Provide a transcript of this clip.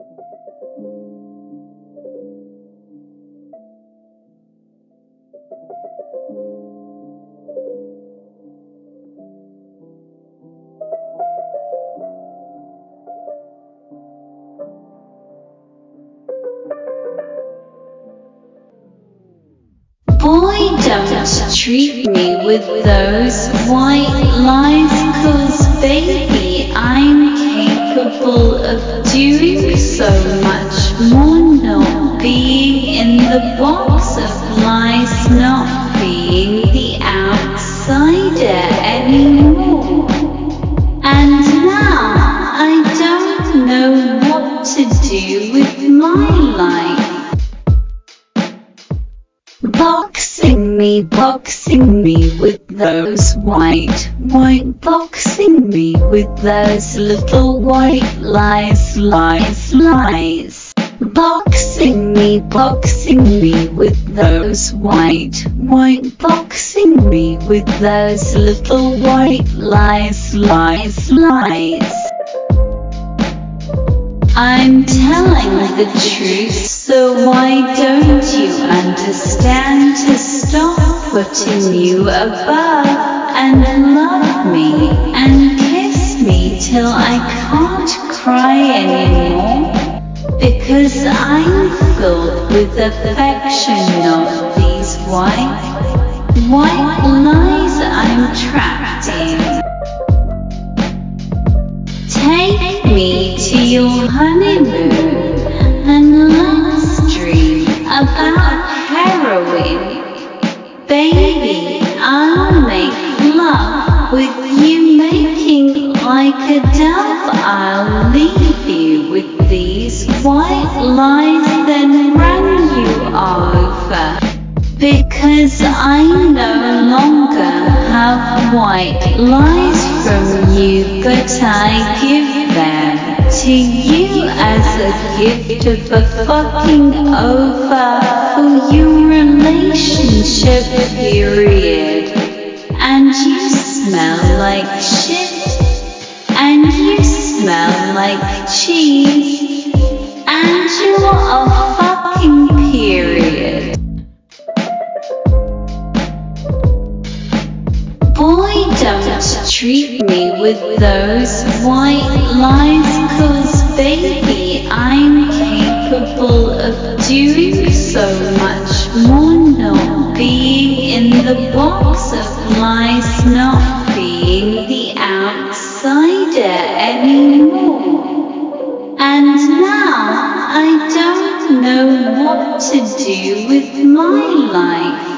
Boy, don't treat me with those white lies, cause baby, I'm capable of doing so much more. Not being in the box of lies, not being the outsider anymore. And now I don't know what to do with my life. Boxing me, boxing me with those white, white, boxing me with those little white lies, lies, lies. Boxing me, boxing me with those white, white, boxing me with those little white lies, lies, lies. I'm telling the truth, so why don't you understand to stop putting you above and love me and kiss me till I can't cry anymore? Because I'm filled with affection, not these white, white lies I'm trapped in. Take me to your honeymoon Baby, I'll make love with you making like a dove. I'll leave you with these white lies, then run you over. Because I no longer have white lies from you, but I give them to you as a gift of a fucking over for your relationship period. And you smell like shit, and you smell like cheese, and you're a fucking period. Boy, don't treat me with those white lies, cause baby, I'm capable of doing so much more. Not being in the box of lies, not being the outsider anymore. And now I don't know what to do with my life.